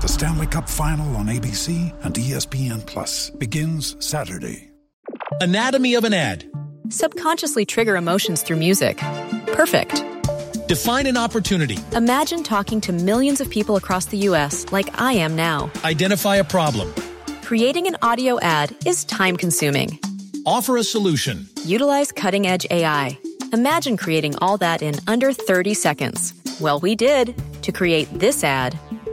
The Stanley Cup Final on ABC and ESPN Plus begins Saturday. Anatomy of an ad. Subconsciously trigger emotions through music. Perfect. Define an opportunity. Imagine talking to millions of people across the U.S. like I am now. Identify a problem. Creating an audio ad is time consuming. Offer a solution. Utilize cutting edge AI. Imagine creating all that in under 30 seconds. Well, we did to create this ad.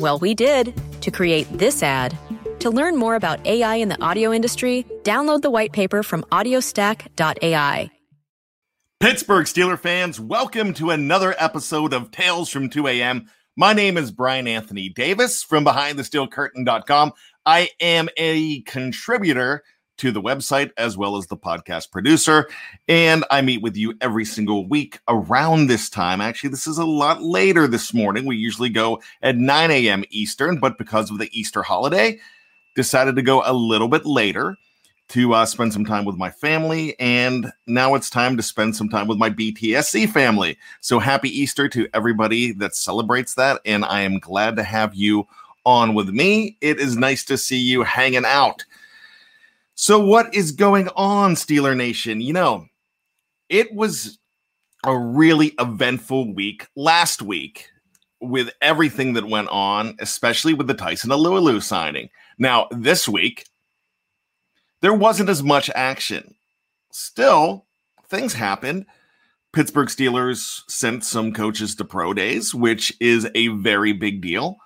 Well, we did to create this ad. To learn more about AI in the audio industry, download the white paper from audiostack.ai. Pittsburgh Steeler fans, welcome to another episode of Tales from 2 a.m. My name is Brian Anthony Davis from BehindTheSteelCurtain.com. I am a contributor to the website as well as the podcast producer, and I meet with you every single week around this time. Actually, this is a lot later this morning. We usually go at 9 a.m. Eastern, but because of the Easter holiday, decided to go a little bit later to uh, spend some time with my family. And now it's time to spend some time with my BTSC family. So happy Easter to everybody that celebrates that. And I am glad to have you on with me. It is nice to see you hanging out. So, what is going on, Steeler Nation? You know, it was a really eventful week last week with everything that went on, especially with the Tyson Alualu signing. Now, this week, there wasn't as much action. Still, things happened. Pittsburgh Steelers sent some coaches to pro days, which is a very big deal,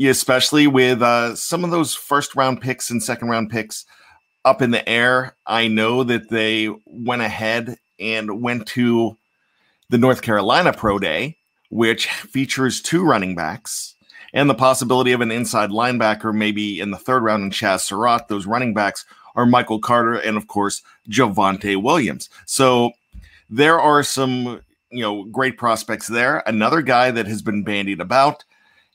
especially with uh, some of those first round picks and second round picks up in the air. I know that they went ahead and went to the North Carolina pro day, which features two running backs and the possibility of an inside linebacker maybe in the third round in Chaz Surratt. Those running backs are Michael Carter and, of course, Javonte Williams. So there are some, you know, great prospects there. Another guy that has been bandied about,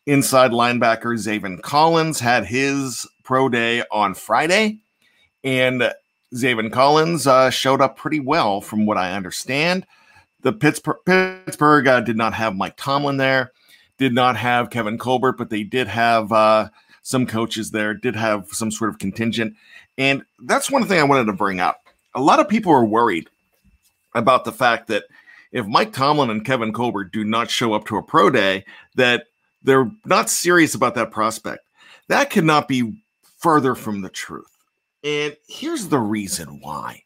inside linebacker Zaven Collins, had his pro day on Friday. And Zaven Collins uh, showed up pretty well, from what I understand. The Pittsburgh, Pittsburgh uh, did not have Mike Tomlin there, did not have Kevin Colbert, but they did have uh, some coaches there, did have some sort of contingent. And that's one thing I wanted to bring up. A lot of people are worried about the fact that if Mike Tomlin and Kevin Colbert do not show up to a pro day, that they're not serious about that prospect. That cannot be further from the truth. And here's the reason why.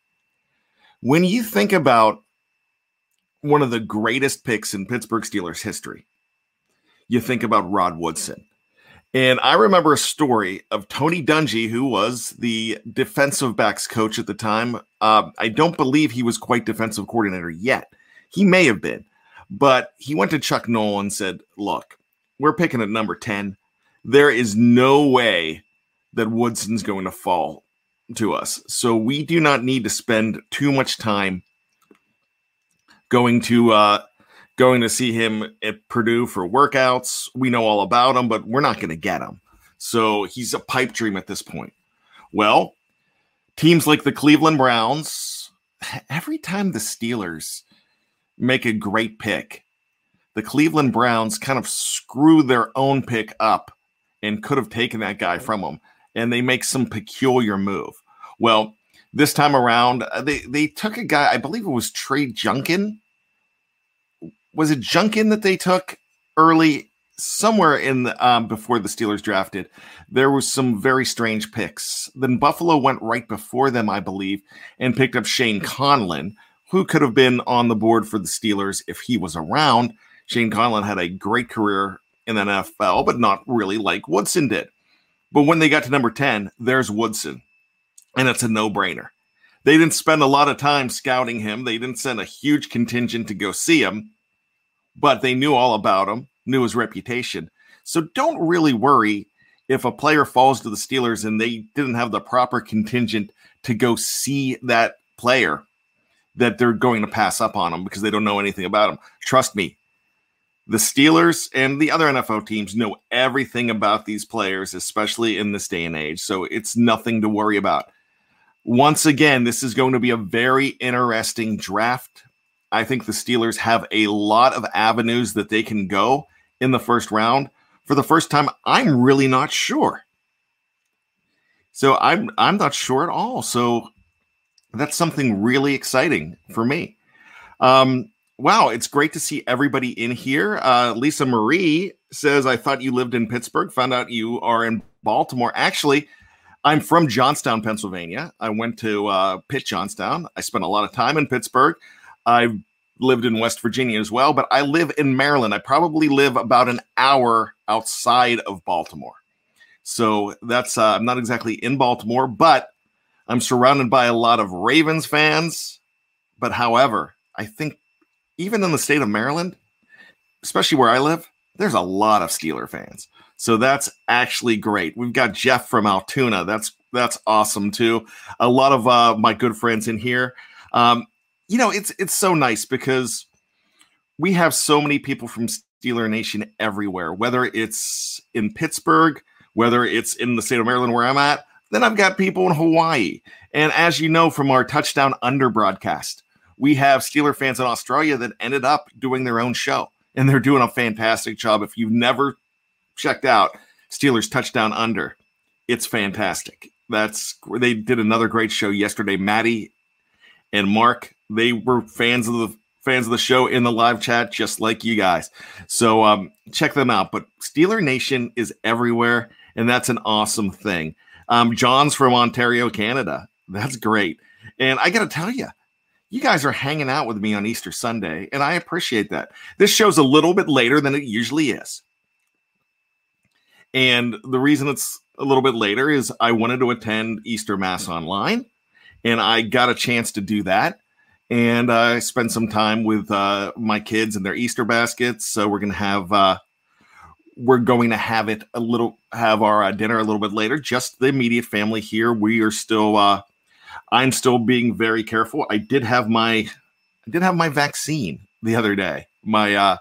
When you think about one of the greatest picks in Pittsburgh Steelers history, you think about Rod Woodson. And I remember a story of Tony Dungy, who was the defensive backs coach at the time. Uh, I don't believe he was quite defensive coordinator yet. He may have been, but he went to Chuck Noll and said, Look, we're picking at number 10. There is no way that Woodson's going to fall to us. So we do not need to spend too much time going to uh, going to see him at Purdue for workouts. We know all about him, but we're not going to get him. So he's a pipe dream at this point. Well, teams like the Cleveland Browns every time the Steelers make a great pick, the Cleveland Browns kind of screw their own pick up and could have taken that guy from them, and they make some peculiar move. Well, this time around, uh, they they took a guy. I believe it was Trey Junkin. Was it Junkin that they took early? Somewhere in the, um, before the Steelers drafted, there was some very strange picks. Then Buffalo went right before them, I believe, and picked up Shane Conlan, who could have been on the board for the Steelers if he was around. Shane Conlan had a great career in the NFL, but not really like Woodson did. But when they got to number 10, there's Woodson and it's a no brainer. They didn't spend a lot of time scouting him, they didn't send a huge contingent to go see him, but they knew all about him, knew his reputation. So don't really worry if a player falls to the Steelers and they didn't have the proper contingent to go see that player that they're going to pass up on him because they don't know anything about him. Trust me, the Steelers and the other NFL teams know everything about these players, especially in this day and age. So it's nothing to worry about once again, this is going to be a very interesting draft. I think the Steelers have a lot of avenues that they can go in the first round. For the first time, I'm really not sure. So I'm I'm not sure at all. So that's something really exciting for me. Um, wow, it's great to see everybody in here. Uh, Lisa Marie says, "I thought you lived in Pittsburgh. Found out you are in Baltimore. Actually, I'm from Johnstown, Pennsylvania. I went to uh, Pitt Johnstown. I spent a lot of time in Pittsburgh. I've lived in West Virginia as well, but I live in Maryland. I probably live about an hour outside of Baltimore. So that's, uh, I'm not exactly in Baltimore, but I'm surrounded by a lot of Ravens fans. But however, I think even in the state of Maryland, especially where I live, there's a lot of Steeler fans. So that's actually great. We've got Jeff from Altoona. That's that's awesome too. A lot of uh, my good friends in here. Um, you know, it's it's so nice because we have so many people from Steeler Nation everywhere. Whether it's in Pittsburgh, whether it's in the state of Maryland where I'm at, then I've got people in Hawaii. And as you know from our touchdown under broadcast, we have Steeler fans in Australia that ended up doing their own show, and they're doing a fantastic job. If you've never checked out Steelers touchdown under. It's fantastic. That's they did another great show yesterday. Maddie and Mark, they were fans of the fans of the show in the live chat, just like you guys. So um, check them out. But Steeler Nation is everywhere, and that's an awesome thing. Um, John's from Ontario, Canada. That's great. And I got to tell you, you guys are hanging out with me on Easter Sunday, and I appreciate that. This show's a little bit later than it usually is. And the reason it's a little bit later is I wanted to attend Easter Mass online, and I got a chance to do that. And I spent some time with uh, my kids and their Easter baskets. So we're gonna have uh, we're going to have it a little have our uh, dinner a little bit later. Just the immediate family here. We are still. I'm still being very careful. I did have my I did have my vaccine the other day. My uh,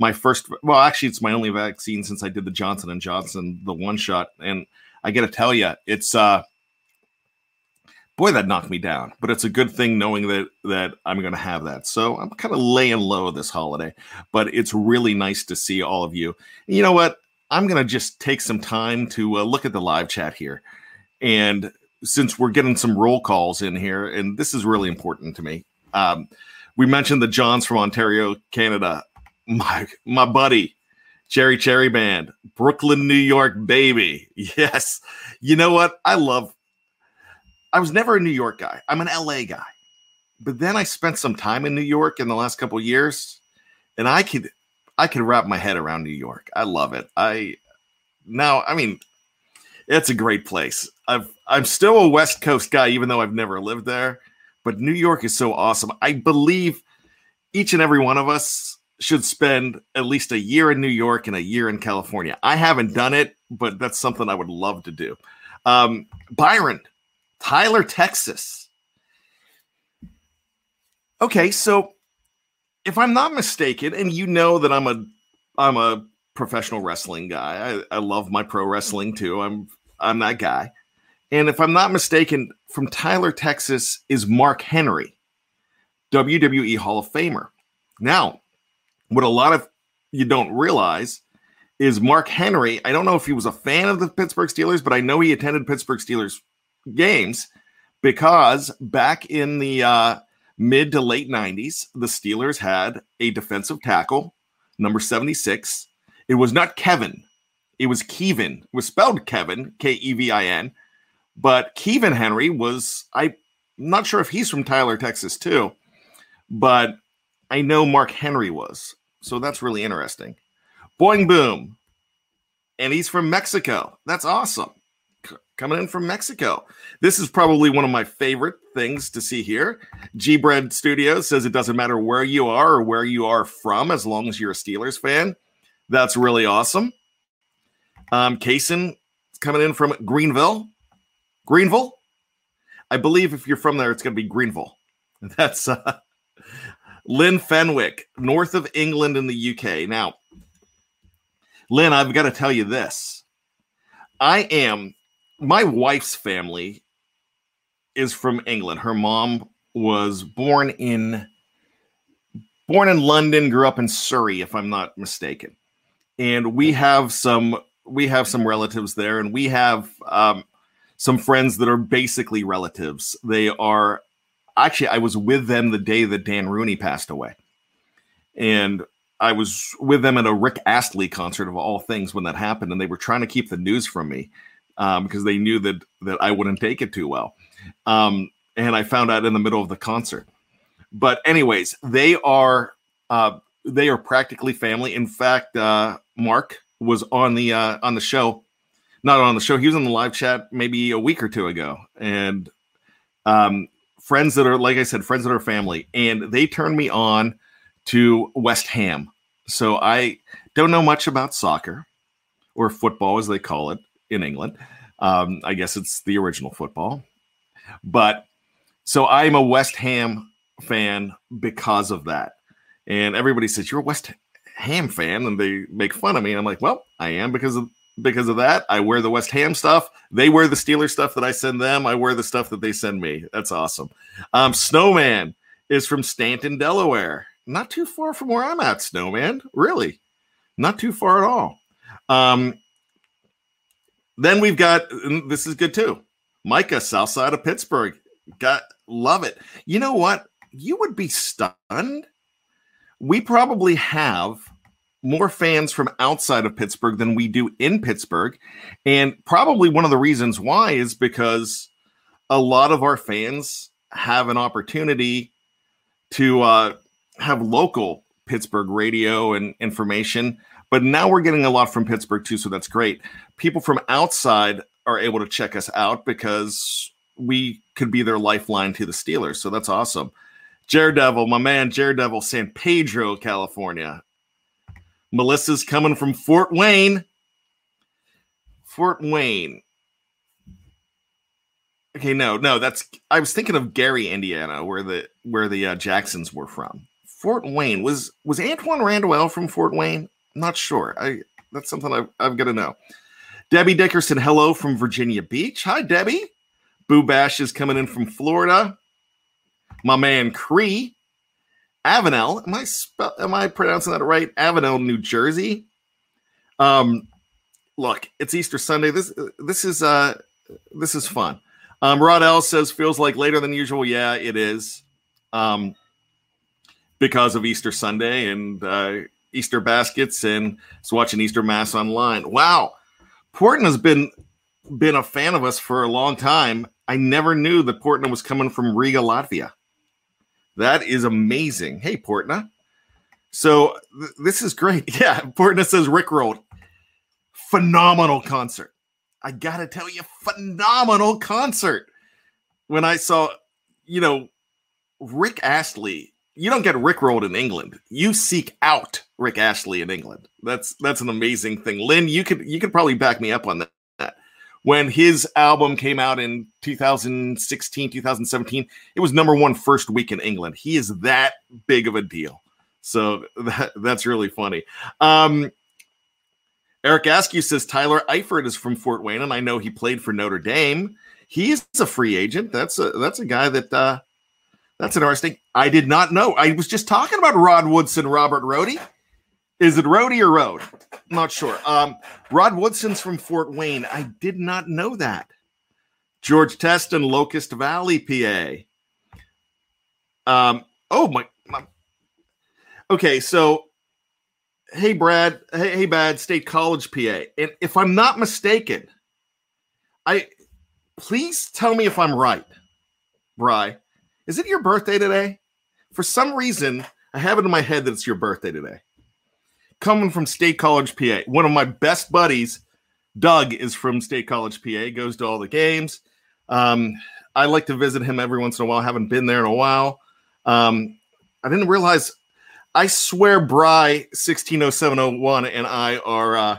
my first well actually it's my only vaccine since i did the johnson and johnson the one shot. And i gotta tell you it's uh boy that knocked me down but it's a good thing knowing that that i'm gonna have that. So i'm kind of laying low this holiday but it's really nice to see all of you. And you know what? I'm gonna just take some time to uh, look at the live chat here. And since we're getting some roll calls in here and this is really important to me um, we mentioned the johns from ontario canada my my buddy Cherry Cherry Band, Brooklyn, New York, baby. Yes. You know what? I love I was never a New York guy. I'm an LA guy. But then I spent some time in New York in the last couple years and I could I could wrap my head around New York. I love it. I now, I mean, it's a great place. I've I'm still a West Coast guy even though I've never lived there, but New York is so awesome. I believe each and every one of us should spend at least a year in New York and a year in California. I haven't done it, but that's something I would love to do. Um, Byron, Tyler, Texas. Okay, so if I'm not mistaken, and you know that I'm a I'm a professional wrestling guy. I, I love my pro wrestling too. I'm I'm that guy. And if I'm not mistaken, from Tyler, Texas is Mark Henry. WWE Hall of Famer. Now, what a lot of you don't realize is Mark Henry. I don't know if he was a fan of the Pittsburgh Steelers, but I know he attended Pittsburgh Steelers games because back in the uh, mid to late 90s, the Steelers had a defensive tackle, number 76. It was not Kevin, it was Kevin. It was spelled Kevin, K E V I N. But Kevin Henry was, I'm not sure if he's from Tyler, Texas, too, but I know Mark Henry was. So that's really interesting. Boing Boom. And he's from Mexico. That's awesome. C- coming in from Mexico. This is probably one of my favorite things to see here. G Bread Studios says it doesn't matter where you are or where you are from as long as you're a Steelers fan. That's really awesome. Um, Kaysen coming in from Greenville. Greenville? I believe if you're from there, it's going to be Greenville. That's uh, Lynn Fenwick, north of England in the UK. Now, Lynn, I've got to tell you this. I am, my wife's family is from England. Her mom was born in born in London, grew up in Surrey, if I'm not mistaken. And we have some we have some relatives there, and we have um, some friends that are basically relatives. They are actually I was with them the day that Dan Rooney passed away, and I was with them at a Rick Astley concert of all things when that happened, and they were trying to keep the news from me um, because they knew that that I wouldn't take it too well. Um, and I found out in the middle of the concert. But anyways, they are uh, they are practically family. In fact, uh, Mark was on the uh, on the show, not on the show. He was on the live chat maybe a week or two ago, and um, friends that are like I said, friends that are family, and they turned me on to West Ham. So I don't know much about soccer or football, as they call it in England. Um, I guess it's the original football, but so I'm a West Ham fan because of that. And everybody says you're a West Ham fan, and they make fun of me. And I'm like, well, I am because of because of that. I wear the West Ham stuff. They wear the Steelers stuff that I send them. I wear the stuff that they send me. That's awesome. Um, Snowman is from Stanton, Delaware. Not too far from where I'm at, Snowman. Really, not too far at all. Um, then we've got this is good too. Micah, south side of Pittsburgh. Got love it. You know what? You would be stunned. We probably have more fans from outside of Pittsburgh than we do in Pittsburgh. And probably one of the reasons why is because a lot of our fans have an opportunity to uh, have local Pittsburgh radio and information. But now we're getting a lot from Pittsburgh too, so that's great. People from outside are able to check us out because we could be their lifeline to the Steelers. So that's awesome. Daredevil, my man, Daredevil, San Pedro, California. Melissa's coming from Fort Wayne. Fort Wayne. Okay, no, no, that's I was thinking of Gary, Indiana, where the where the uh, Jacksons were from. Fort Wayne was was Antoine Randall from Fort Wayne? I'm not sure. I that's something I've, I've got to know. Debbie Dickerson, hello from Virginia Beach. Hi, Debbie. Boo Bash is coming in from Florida. My man Cree, Avenel. Am I spell, am I pronouncing that right? Avenel, New Jersey. Um, look, it's Easter Sunday. This this is uh this is fun. Um, Rod L says feels like later than usual. Yeah, it is. Um, because of Easter Sunday and uh, Easter baskets and is watching Easter Mass online. Wow, Portland has been been a fan of us for a long time. I never knew that Portland was coming from Riga, Latvia. That is amazing. Hey, Portna. So th- this is great. Yeah, Portna says Rick rolled. Phenomenal concert. I gotta tell you, phenomenal concert. When I saw, you know, Rick Astley, you don't get Rick rolled in England. You seek out Rick Astley in England. That's that's an amazing thing. Lynn, you could you could probably back me up on that when his album came out in 2016, 2017, it was number one first week in England. He is that big of a deal. So that, that's really funny. Um, Eric Askew says Tyler Eifert is from Fort Wayne, and I know he played for Notre Dame. He's a free agent. That's a that's a guy that uh, That's interesting. I did not know. I was just talking about Rod Woodson, Robert Rohde. Is it Rohde or Road? not sure. Um, Rod Woodson's from Fort Wayne. I did not know that. George Teston, Locust Valley, PA. Um, oh my, my okay, so hey Brad, hey, hey Bad, State College, PA. And if I'm not mistaken, I please tell me if I'm right, Bry. Is it your birthday today? For some reason, I have it in my head that it's your birthday today. Coming from State College, PA. One of my best buddies, Doug, is from State College, PA, goes to all the games. Um, I like to visit him every once in a while. Haven't been there in a while. Um, I didn't realize. I swear, Bry sixteen oh seven oh one and I are uh,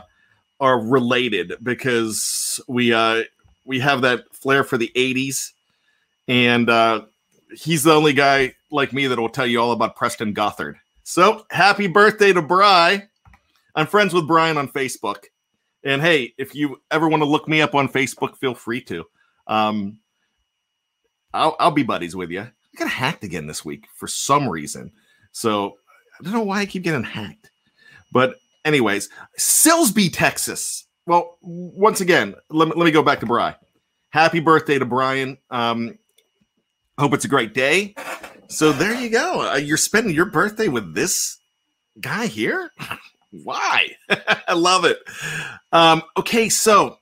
are related because we uh, we have that flair for the '80s, and uh, he's the only guy like me that will tell you all about Preston Gothard. So happy birthday to Bry! I'm friends with Brian on Facebook, and hey, if you ever want to look me up on Facebook, feel free to. Um, I'll I'll be buddies with you. I got hacked again this week for some reason. So I don't know why I keep getting hacked. But anyways, Silsbee, Texas. Well, once again, let me, let me go back to Bry. Happy birthday to Brian. Um, hope it's a great day. So there you go. Uh, you're spending your birthday with this guy here. Why? I love it. Um, okay, so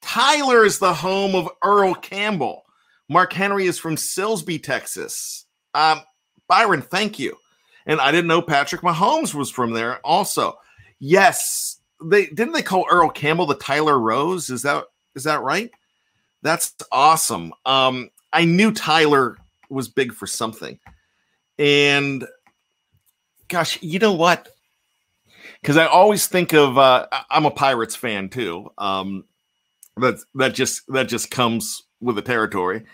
Tyler is the home of Earl Campbell. Mark Henry is from Silsbee, Texas. Um, Byron, thank you. And I didn't know Patrick Mahomes was from there also. Yes, they didn't they call Earl Campbell the Tyler Rose? Is that is that right? That's awesome. Um, I knew Tyler was big for something. And gosh, you know what? Because I always think of uh, I'm a Pirates fan too. Um, that that just that just comes with the territory.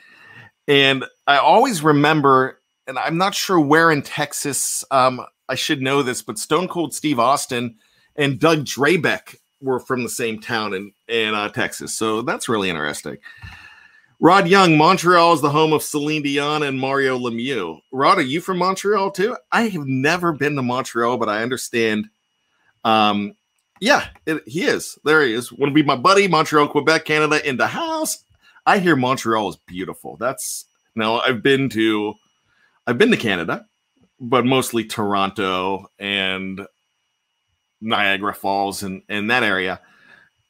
And I always remember, and I'm not sure where in Texas, um, I should know this, but Stone Cold Steve Austin and Doug Drabek were from the same town in, in uh, Texas. So that's really interesting. Rod Young, Montreal is the home of Celine Dion and Mario Lemieux. Rod, are you from Montreal too? I have never been to Montreal, but I understand. Um, yeah, it, he is. There he is. Want to be my buddy, Montreal, Quebec, Canada, in the house. I hear Montreal is beautiful. That's now I've been to I've been to Canada, but mostly Toronto and Niagara Falls and and that area.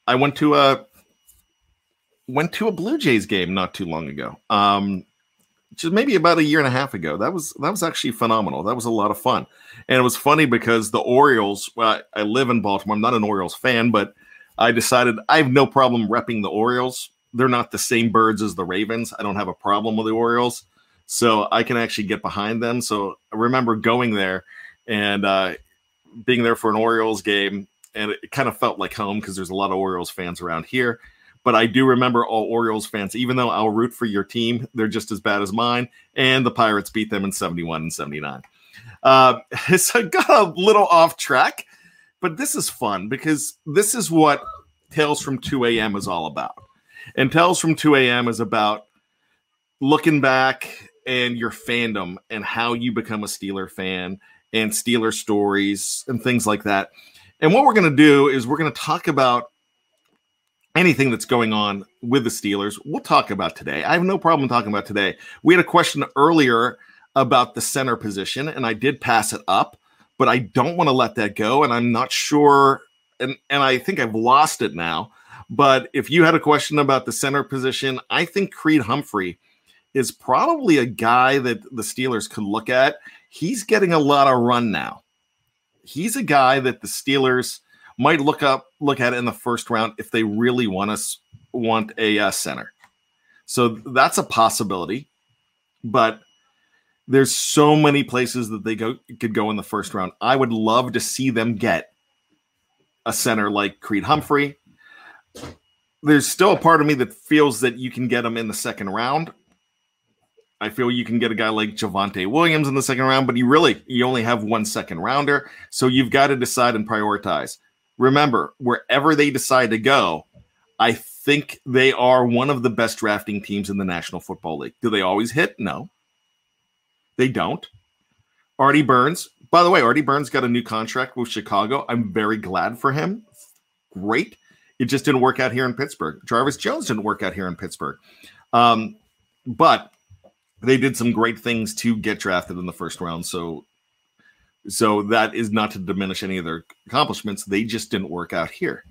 I went to a went to a Blue Jays game not too long ago. Um just maybe about a year and a half ago. That was that was actually phenomenal. That was a lot of fun. And it was funny because the Orioles, well, I, I live in Baltimore. I'm not an Orioles fan, but I decided I have no problem repping the Orioles they're not the same birds as the Ravens. I don't have a problem with the Orioles, so I can actually get behind them. So I remember going there and uh, being there for an Orioles game, and it kind of felt like home because there's a lot of Orioles fans around here. But I do remember all Orioles fans, even though I'll root for your team, they're just as bad as mine. And the Pirates beat them in 71 and 79. Uh, so I got a little off track, but this is fun because this is what Tales from 2 a.m. is all about. And Tales from 2 a.m. is about looking back and your fandom and how you become a Steeler fan and Steeler stories and things like that. And what we're going to do is we're going to talk about anything that's going on with the Steelers. We'll talk about today. I have no problem talking about today. We had a question earlier about the center position, and I did pass it up, but I don't want to let that go. And I'm not sure, and, and I think I've lost it now. But if you had a question about the center position, I think Creed Humphrey is probably a guy that the Steelers could look at. He's getting a lot of run now. He's a guy that the Steelers might look up, look at it in the first round if they really want us want a uh, center. So that's a possibility, but there's so many places that they go could go in the first round. I would love to see them get a center like Creed Humphrey there's still a part of me that feels that you can get him in the second round. I feel you can get a guy like Javonte Williams in the second round, but you really you only have one second rounder, so you've got to decide and prioritize. Remember, wherever they decide to go, I think they are one of the best drafting teams in the National Football League. Do they always hit? No. They don't. Artie Burns, by the way, Artie Burns got a new contract with Chicago. I'm very glad for him. Great. It just didn't work out here in Pittsburgh. Jarvis Jones didn't work out here in Pittsburgh. Um, but they did some great things to get drafted in the first round. So so that is not to diminish any of their accomplishments. They just didn't work out here.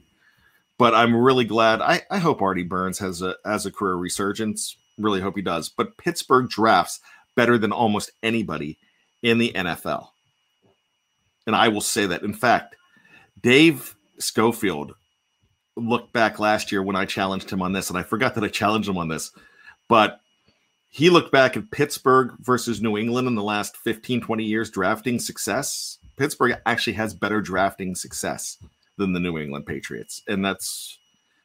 But I'm really glad. I, I hope Artie Burns has a has a career resurgence. Really hope he does. But Pittsburgh drafts better than almost anybody in the NFL. And I will say that. In fact, Dave Schofield looked back last year when I challenged him on this, and I forgot that I challenged him on this, but he looked back at Pittsburgh versus New England in the last 15, 20 years drafting success. Pittsburgh actually has better drafting success than the New England Patriots. And that's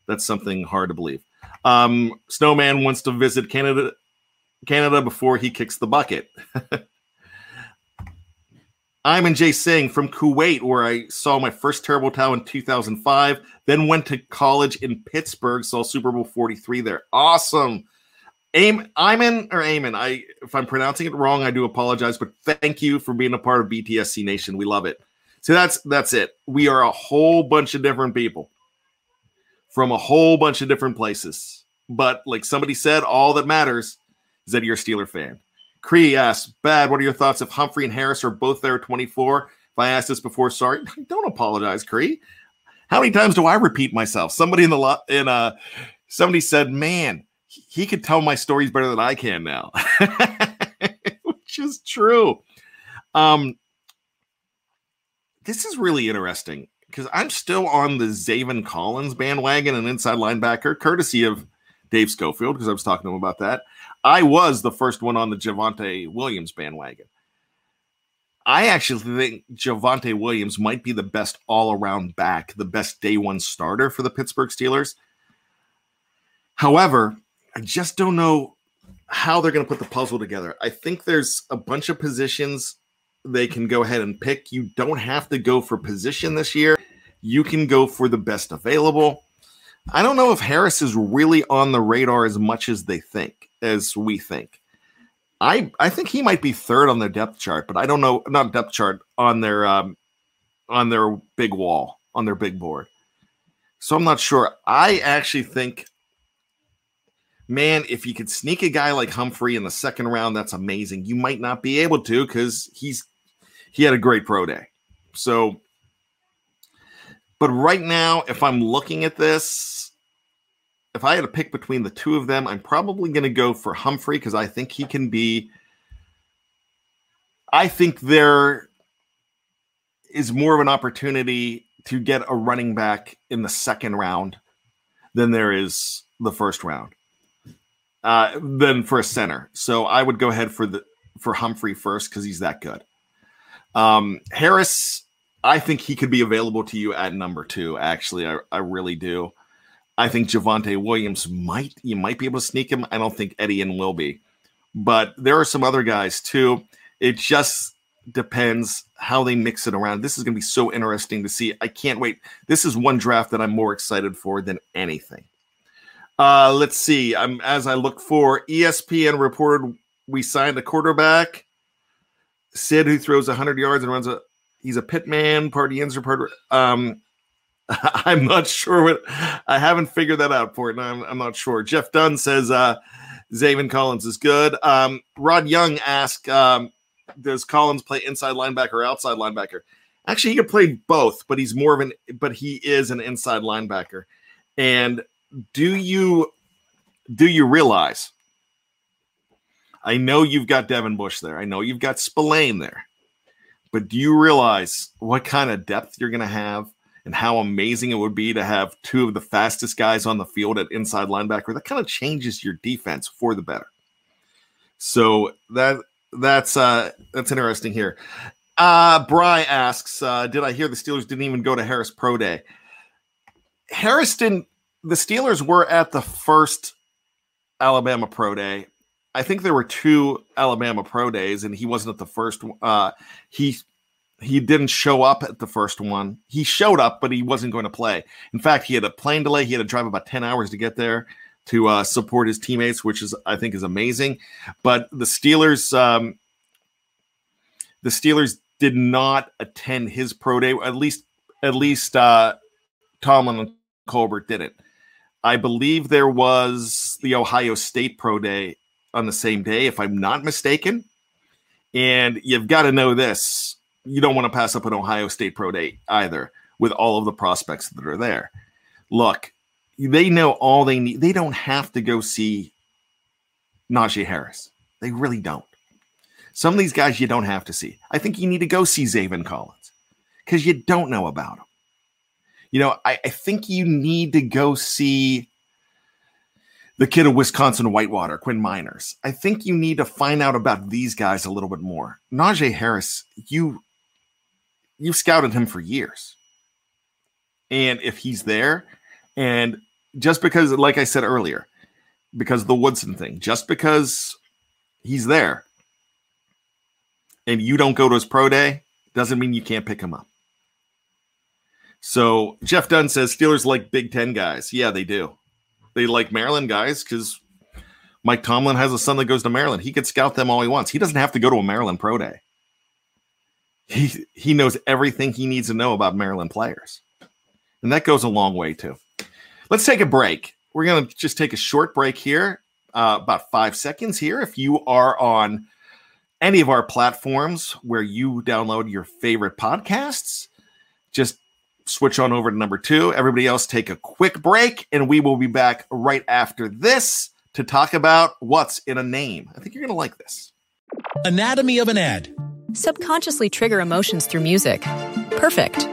that's something hard to believe. Um, Snowman wants to visit Canada Canada before he kicks the bucket. I'm in Jay Singh from Kuwait, where I saw my first Terrible Towel in 2005, then went to college in Pittsburgh, saw Super Bowl 43 there. Awesome. Aim, Iman or Amen. I if I'm pronouncing it wrong, I do apologize, but thank you for being a part of BTSC Nation. We love it. So that's that's it. We are a whole bunch of different people from a whole bunch of different places. But like somebody said, all that matters is that you're a Steeler fan. Cree asks, Bad, what are your thoughts if Humphrey and Harris are both there 24? If I asked this before, sorry. Don't apologize, Cree. How many times do I repeat myself? Somebody in the lot in uh somebody said, Man, he could tell my stories better than I can now, which is true. Um, this is really interesting because I'm still on the Zaven Collins bandwagon and inside linebacker, courtesy of Dave Schofield, because I was talking to him about that. I was the first one on the Javonte Williams bandwagon. I actually think Javonte Williams might be the best all around back, the best day one starter for the Pittsburgh Steelers. However, I just don't know how they're going to put the puzzle together. I think there's a bunch of positions they can go ahead and pick. You don't have to go for position this year. You can go for the best available. I don't know if Harris is really on the radar as much as they think, as we think. I I think he might be third on their depth chart, but I don't know, not depth chart on their um, on their big wall, on their big board. So I'm not sure. I actually think man, if you could sneak a guy like Humphrey in the second round, that's amazing. You might not be able to because he's he had a great pro day. So, but right now, if I'm looking at this, if I had to pick between the two of them, I'm probably going to go for Humphrey because I think he can be. I think there is more of an opportunity to get a running back in the second round than there is the first round uh, than for a center. So I would go ahead for the for Humphrey first because he's that good. Um, Harris, I think he could be available to you at number two. Actually, I, I really do. I think Javonte Williams might you might be able to sneak him. I don't think Etienne will be, but there are some other guys too. It just depends how they mix it around. This is going to be so interesting to see. I can't wait. This is one draft that I'm more excited for than anything. Uh, let's see. I'm as I look for ESPN reported we signed a quarterback, Sid, who throws 100 yards and runs a. He's a pitman, party ends or part. Um, I'm not sure what. I haven't figured that out for it. I'm, I'm not sure. Jeff Dunn says uh, Zaven Collins is good. Um, Rod Young asked, um, "Does Collins play inside linebacker or outside linebacker?" Actually, he could play both, but he's more of an. But he is an inside linebacker, and do you do you realize? I know you've got Devin Bush there. I know you've got Spillane there. But do you realize what kind of depth you're going to have and how amazing it would be to have two of the fastest guys on the field at inside linebacker? That kind of changes your defense for the better. So that that's uh that's interesting here. Uh Bry asks, uh, did I hear the Steelers didn't even go to Harris Pro Day? Harris didn't the Steelers were at the first Alabama Pro Day. I think there were two Alabama Pro Days, and he wasn't at the first. Uh, he he didn't show up at the first one. He showed up, but he wasn't going to play. In fact, he had a plane delay. He had to drive about ten hours to get there to uh, support his teammates, which is I think is amazing. But the Steelers, um, the Steelers did not attend his pro day. At least, at least uh, Tomlin and Colbert didn't. I believe there was the Ohio State pro day on the same day, if I'm not mistaken. And you've got to know this: you don't want to pass up an Ohio State pro day either, with all of the prospects that are there. Look, they know all they need. They don't have to go see Najee Harris. They really don't. Some of these guys you don't have to see. I think you need to go see Zaven Collins because you don't know about him. You know, I, I, think you need to go see the kid of Wisconsin Whitewater, Quinn Meinerz. I think you need to find out about these guys a little bit more. Najee Harris, you you've scouted him for years. And if he's there, and just because, like I said earlier, because of the Woodson thing, just because he's there and you don't go to his pro day doesn't mean you can't pick him up. So Jeff Dunn says Steelers like Big Ten guys. Yeah, they do. They like Maryland guys because Mike Tomlin has a son that goes to Maryland. He could scout them all he wants. He doesn't have to go to a Maryland pro day. He he knows everything he needs to know about Maryland players. And that goes a long way too. Let's take a break. We're going to just take a short break here, uh, about five seconds here. If you are on any of our platforms where you download your favorite podcasts, just switch on over to number two. Everybody else, take a quick break, and we will be back right after this to talk about what's in a name. I think you're going to like this. Anatomy of an ad. Subconsciously trigger emotions through music. Perfect.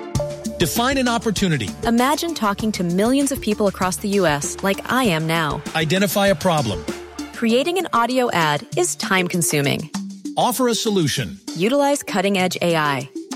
Define an opportunity. Imagine talking to millions of people across the U.S. like I am now. Identify a problem. Creating an audio ad is time consuming. Offer a solution. Utilize cutting edge AI.